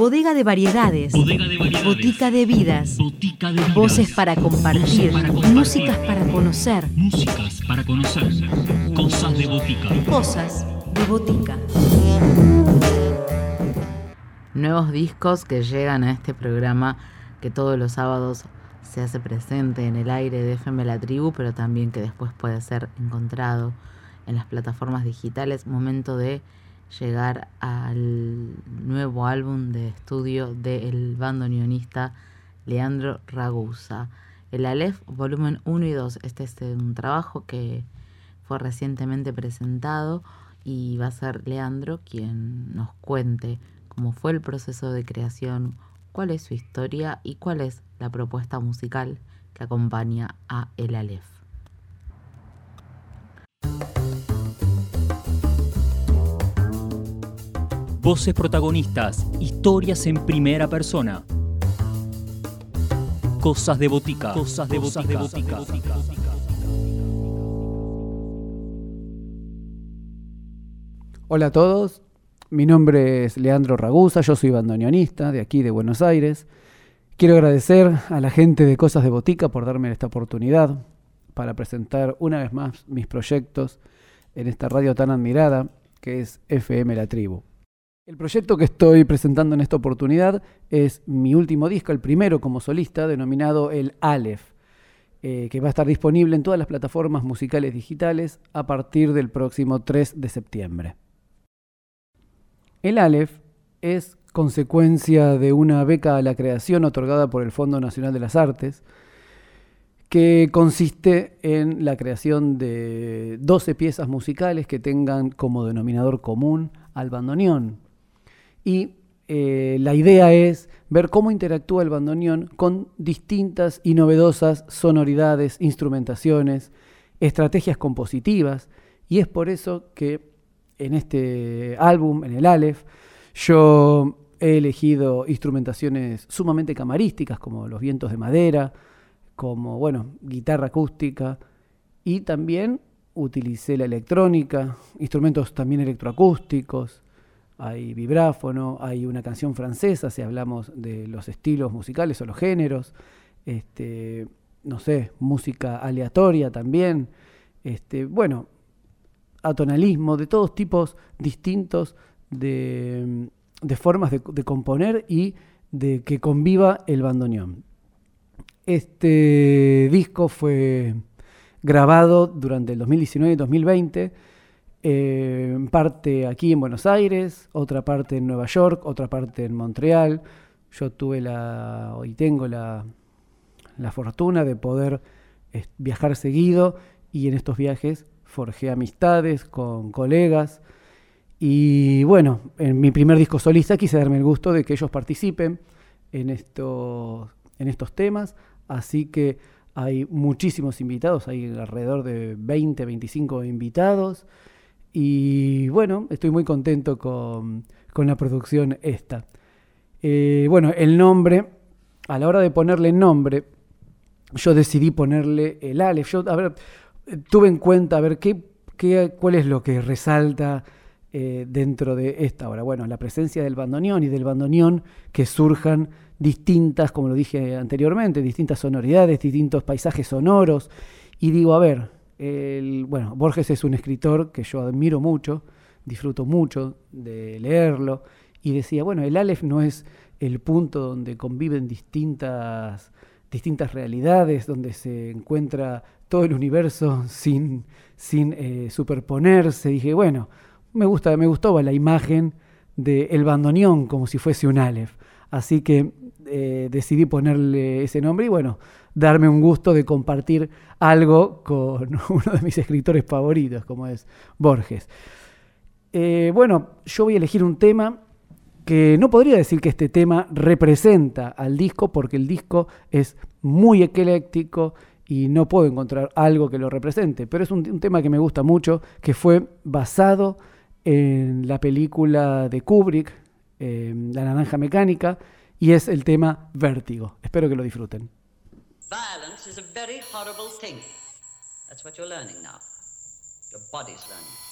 Bodega de variedades. Botica de vidas. Voces para compartir. Músicas para conocer. Músicas para conocer. Cosas de botica. Cosas de botica. Nuevos discos que llegan a este programa que todos los sábados se hace presente en el aire de FM La Tribu, pero también que después puede ser encontrado en las plataformas digitales. Momento de llegar al nuevo álbum de estudio del bandoneonista Leandro Ragusa. El Aleph volumen 1 y 2. Este es un trabajo que fue recientemente presentado y va a ser Leandro quien nos cuente cómo fue el proceso de creación, cuál es su historia y cuál es la propuesta musical que acompaña a El Aleph. Voces protagonistas, historias en primera persona. Cosas de botica. Cosas de botica. Hola a todos, mi nombre es Leandro Ragusa, yo soy bandoneonista de aquí de Buenos Aires. Quiero agradecer a la gente de Cosas de Botica por darme esta oportunidad para presentar una vez más mis proyectos en esta radio tan admirada que es FM La Tribu. El proyecto que estoy presentando en esta oportunidad es mi último disco, el primero como solista, denominado el Aleph, eh, que va a estar disponible en todas las plataformas musicales digitales a partir del próximo 3 de septiembre. El Aleph es consecuencia de una beca a la creación otorgada por el Fondo Nacional de las Artes, que consiste en la creación de 12 piezas musicales que tengan como denominador común al bandoneón, y eh, la idea es ver cómo interactúa el bandoneón con distintas y novedosas sonoridades, instrumentaciones, estrategias compositivas, y es por eso que en este álbum, en el Aleph, yo he elegido instrumentaciones sumamente camarísticas, como los vientos de madera, como, bueno, guitarra acústica, y también utilicé la electrónica, instrumentos también electroacústicos, hay vibráfono, hay una canción francesa, si hablamos de los estilos musicales o los géneros, este, no sé, música aleatoria también, este, bueno, atonalismo, de todos tipos distintos de, formas de, de, componer y de que conviva el bandoneón. Este disco fue grabado durante el 2019 y 2020 eh, parte aquí en Buenos Aires, otra parte en Nueva York, otra parte en Montreal. Yo tuve la, hoy tengo la, la fortuna de poder viajar seguido y en estos viajes forjé amistades con colegas. Y bueno, en mi primer disco solista quise darme el gusto de que ellos participen en estos, en estos temas. Así que hay muchísimos invitados, hay alrededor de 20, 25 invitados. Y bueno, estoy muy contento con, la producción esta. Eh, bueno, el nombre, a la hora de ponerle nombre, yo decidí ponerle el Aleph. Yo, a ver, tuve en cuenta, a ver, ¿qué, qué, cuál es lo que resalta eh, dentro de esta obra. Bueno, la presencia del bandoneón y del bandoneón que surjan distintas, como lo dije anteriormente, distintas sonoridades, distintos paisajes sonoros. Y digo, a ver, bueno, Borges es un escritor que yo admiro mucho, disfruto mucho de leerlo, y decía, bueno, el Aleph no es el punto donde conviven distintas, realidades, donde se encuentra todo el universo sin, sin eh, superponerse. Dije, bueno, me, gusta, me gustó la imagen del el bandoneón como si fuese un Aleph. Así que eh, decidí ponerle ese nombre y bueno, darme un gusto de compartir algo con uno de mis escritores favoritos, como es Borges. Eh, bueno, yo voy a elegir un tema que no podría decir que este tema representa al disco, porque el disco es muy ecléctico y no puedo encontrar algo que lo represente, pero es un, tema que me gusta mucho, que fue basado en la película de Kubrick, eh, La Naranja Mecánica, y es el tema Vértigo. Espero que lo disfruten. Violence is a very horrible thing. That's what you're learning now. Your body's learning.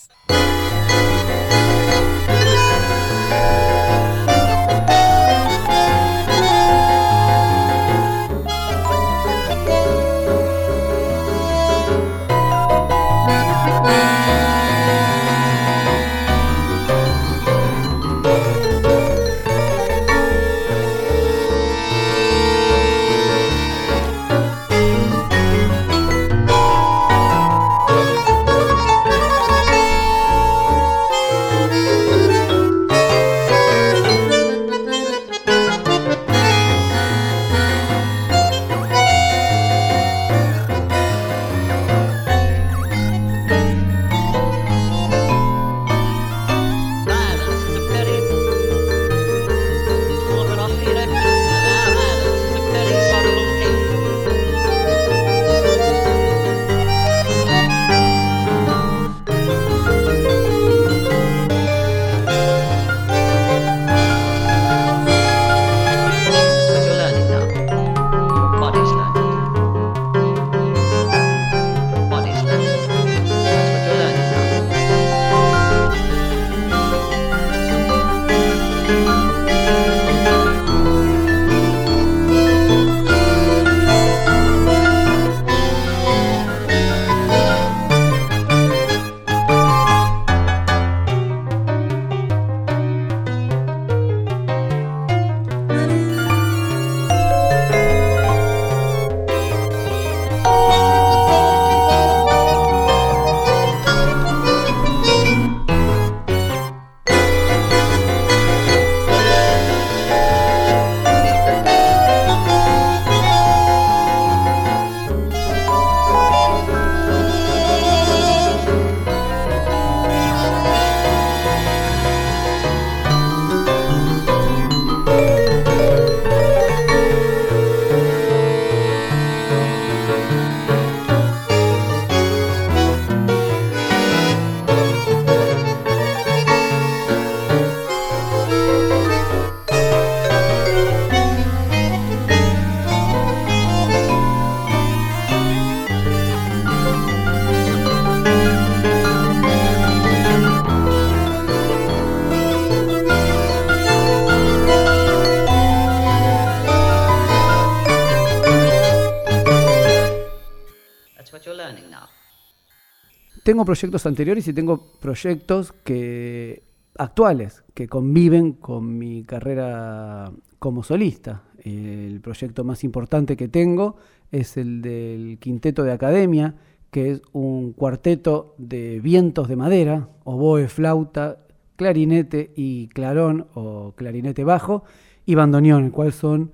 Tengo proyectos anteriores y tengo proyectos que actuales que conviven con mi carrera como solista. El proyecto más importante que tengo es el del Quinteto de Academia, que es un cuarteto de vientos de madera, oboe, flauta, clarinete y clarón o clarinete bajo y bandoneón, el cual son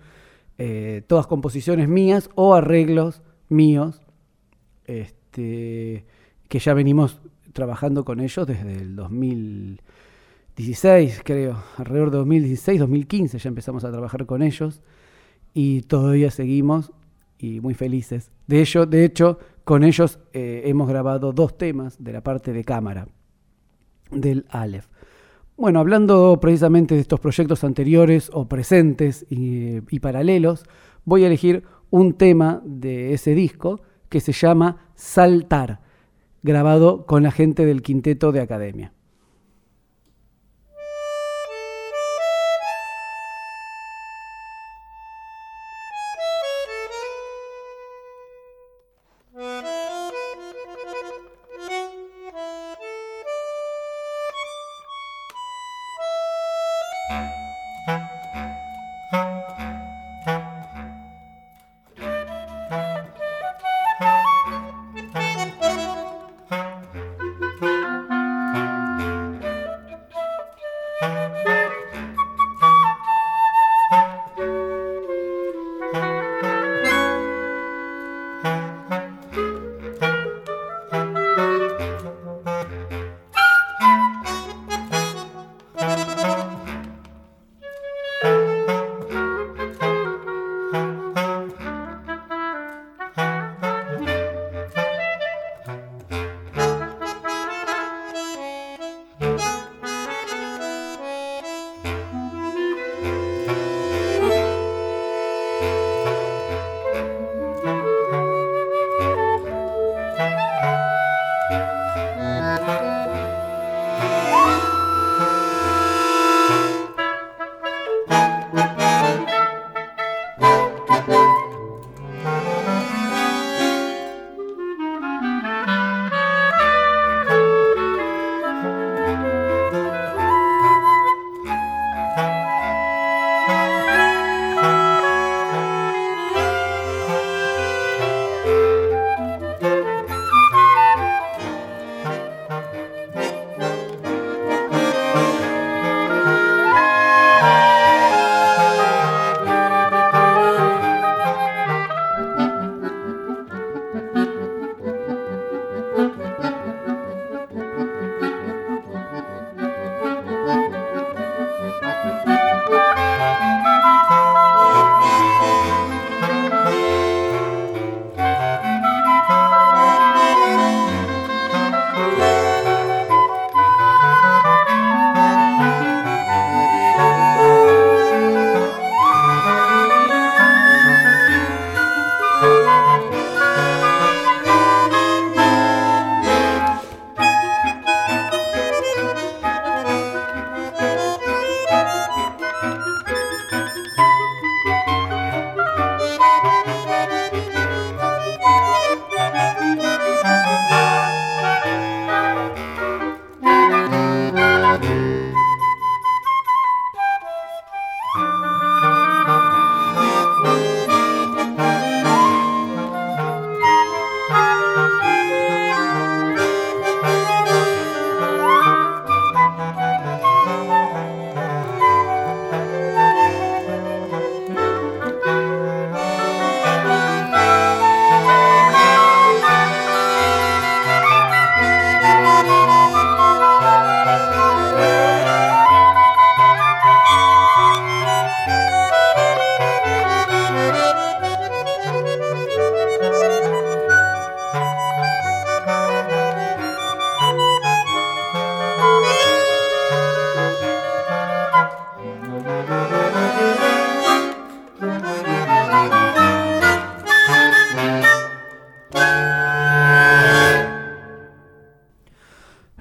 eh, todas composiciones mías o arreglos míos, este, que ya venimos trabajando con ellos desde el 2016, creo, alrededor de 2016, 2015 ya empezamos a trabajar con ellos y todavía seguimos y muy felices. De, ello, de hecho, con ellos eh, hemos grabado dos temas de la parte de cámara del Aleph. Bueno, hablando precisamente de estos proyectos anteriores o presentes y, paralelos, voy a elegir un tema de ese disco que se llama Saltar, grabado con la gente del quinteto de academia.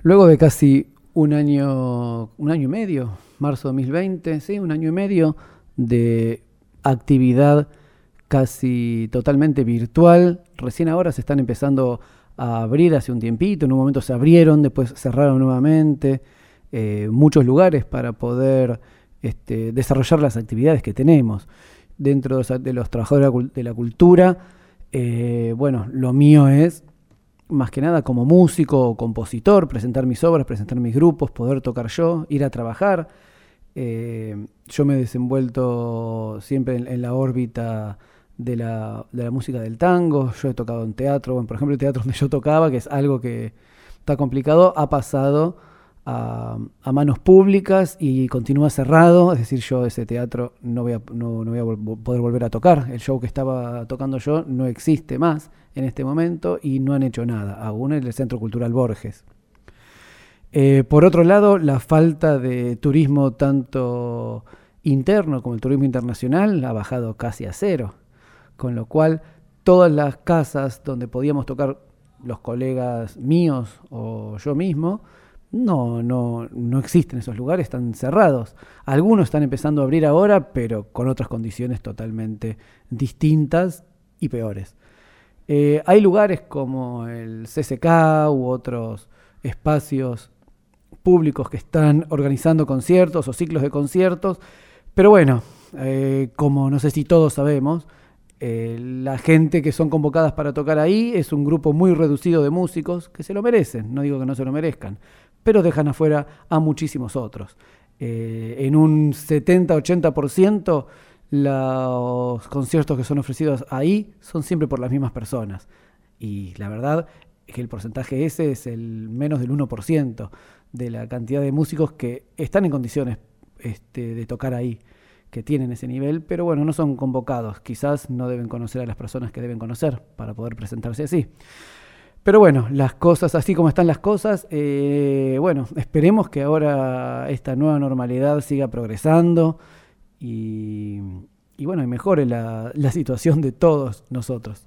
Luego de casi un año, un año y medio, marzo 2020, sí, un año y medio de actividad casi totalmente virtual, recién ahora se están empezando a abrir hace un tiempito, en un momento se abrieron, después cerraron nuevamente, eh, muchos lugares para poder este, desarrollar las actividades que tenemos. Dentro de los trabajadores de la cultura, eh, bueno, lo mío es más que nada como músico o compositor, presentar mis obras, presentar mis grupos, poder tocar yo, ir a trabajar. Eh, yo me he desenvuelto siempre en, la órbita de la, de la, música del tango, yo he tocado en teatro, bueno, por ejemplo el teatro donde yo tocaba, que es algo que está complicado, ha pasado a, manos públicas y continúa cerrado, es decir, yo ese teatro no voy, a, no, voy a poder volver a tocar, el show que estaba tocando yo no existe más en este momento y no han hecho nada, aún en el Centro Cultural Borges. Eh, por otro lado, la falta de turismo tanto interno como el turismo internacional ha bajado casi a cero, con lo cual todas las casas donde podíamos tocar los colegas míos o yo mismo, no, no, no existen esos lugares, están cerrados. Algunos están empezando a abrir ahora, pero con otras condiciones totalmente distintas y peores. Eh, hay lugares como el CCK u otros espacios públicos que están organizando conciertos o ciclos de conciertos, pero bueno, eh, como no sé si todos sabemos, eh, la gente que son convocadas para tocar ahí es un grupo muy reducido de músicos que se lo merecen, no digo que no se lo merezcan, pero dejan afuera a muchísimos otros. Eh, en un 70-80% los conciertos que son ofrecidos ahí son siempre por las mismas personas. Y la verdad es que el porcentaje ese es el menos del 1% de la cantidad de músicos que están en condiciones este, de tocar ahí, que tienen ese nivel, pero bueno, no son convocados. Quizás no deben conocer a las personas que deben conocer para poder presentarse así. Pero bueno, las cosas, así como están las cosas, eh, bueno, esperemos que ahora esta nueva normalidad siga progresando y, bueno, y mejore la, situación de todos nosotros.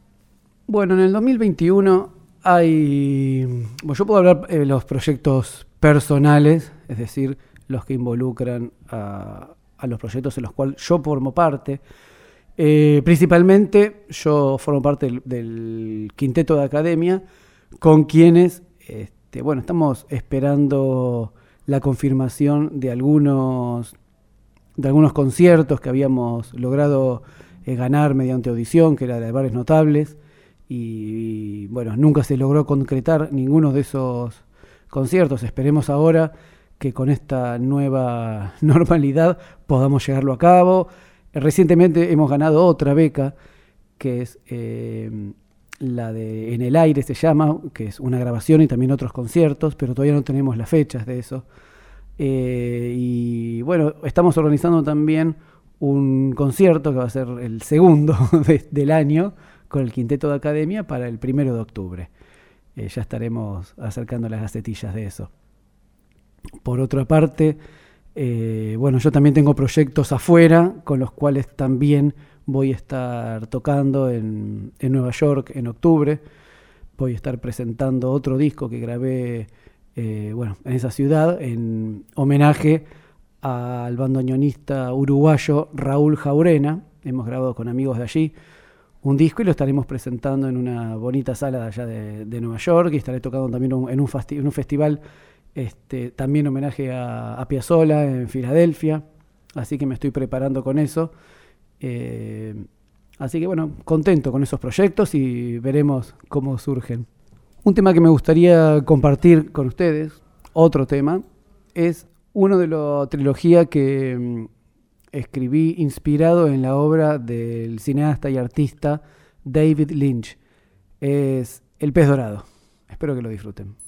Bueno, en el 2021 hay, bueno, yo puedo hablar de los proyectos personales, es decir, los que involucran a, los proyectos en los cuales yo formo parte. Eh, principalmente yo formo parte del quinteto de academia, con quienes, este, bueno, estamos esperando la confirmación de algunos, de algunos conciertos que habíamos logrado eh, ganar mediante audición, que era de bares notables, y, bueno, nunca se logró concretar ninguno de esos conciertos. Esperemos ahora que con esta nueva normalidad podamos llegarlo a cabo. Recientemente hemos ganado otra beca, que es... Eh, la de En el aire se llama, que es una grabación y también otros conciertos, pero todavía no tenemos las fechas de eso. Eh, y bueno, estamos organizando también un concierto que va a ser el segundo del año con el Quinteto de Academia para el primero de octubre. Eh, ya estaremos acercando las gacetillas de eso. Por otra parte, eh, bueno, yo también tengo proyectos afuera con los cuales también Voy a estar tocando en, Nueva York en octubre. Voy a estar presentando otro disco que grabé eh, bueno, en esa ciudad en homenaje al bandoneonista uruguayo Raúl Jaurena. Hemos grabado con amigos de allí un disco y lo estaremos presentando en una bonita sala de allá de, Nueva York y estaré tocando también en, un festival este, también homenaje a, a en Filadelfia. Así que me estoy preparando con eso. Eh, así que bueno, contento con esos proyectos y veremos cómo surgen. Un tema que me gustaría compartir con ustedes, otro tema, es uno de la trilogía que mm, escribí inspirado en la obra del cineasta y artista David Lynch. Es El pez dorado. Espero que lo disfruten.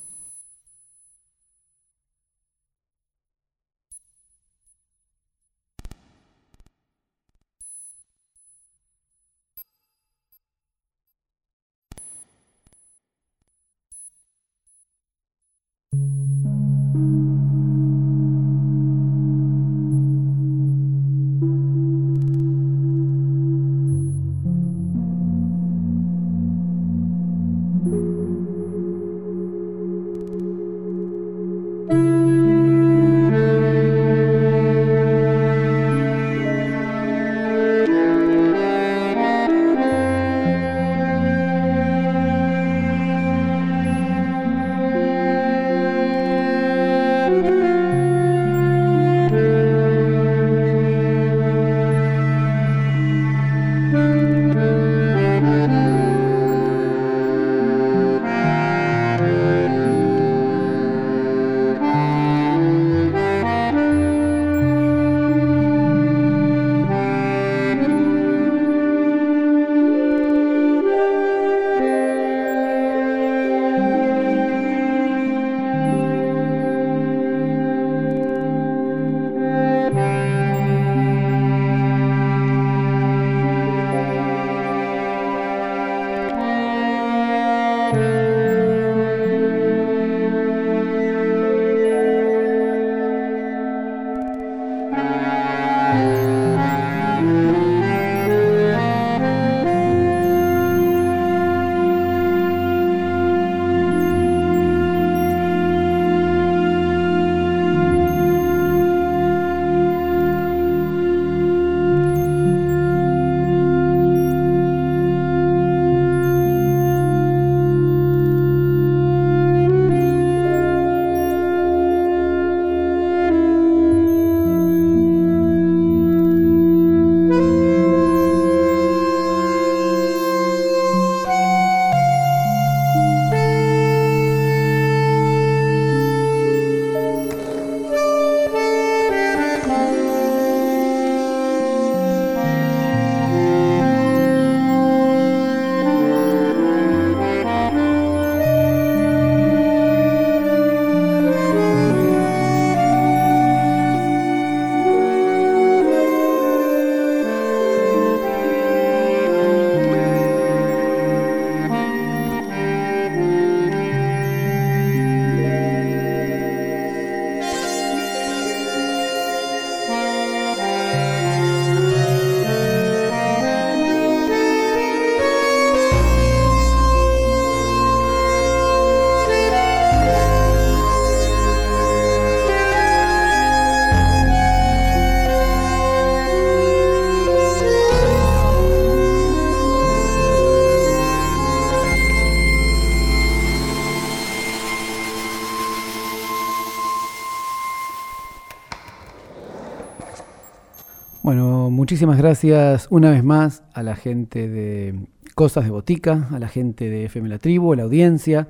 Muchísimas gracias una vez más a la gente de Cosas de Botica, a la gente de FM La Tribu, a la audiencia,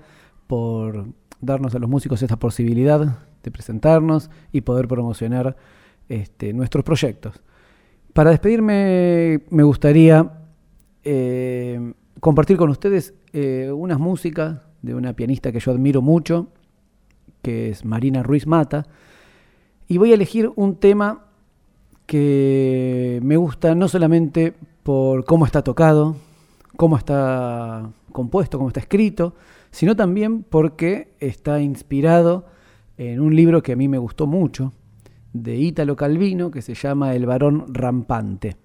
por darnos a los músicos esta posibilidad de presentarnos y poder promocionar este, nuestros proyectos. Para despedirme me gustaría eh, compartir con ustedes eh, unas músicas de una pianista que yo admiro mucho, que es Marina Ruiz Mata, y voy a elegir un tema que me gusta no solamente por cómo está tocado, cómo está compuesto, cómo está escrito, sino también porque está inspirado en un libro que a mí me gustó mucho, de Ítalo Calvino, que se llama El varón rampante.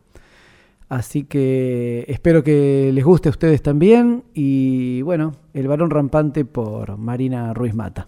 Así que espero que les guste a ustedes también y bueno, El varón rampante por Marina Ruiz Mata.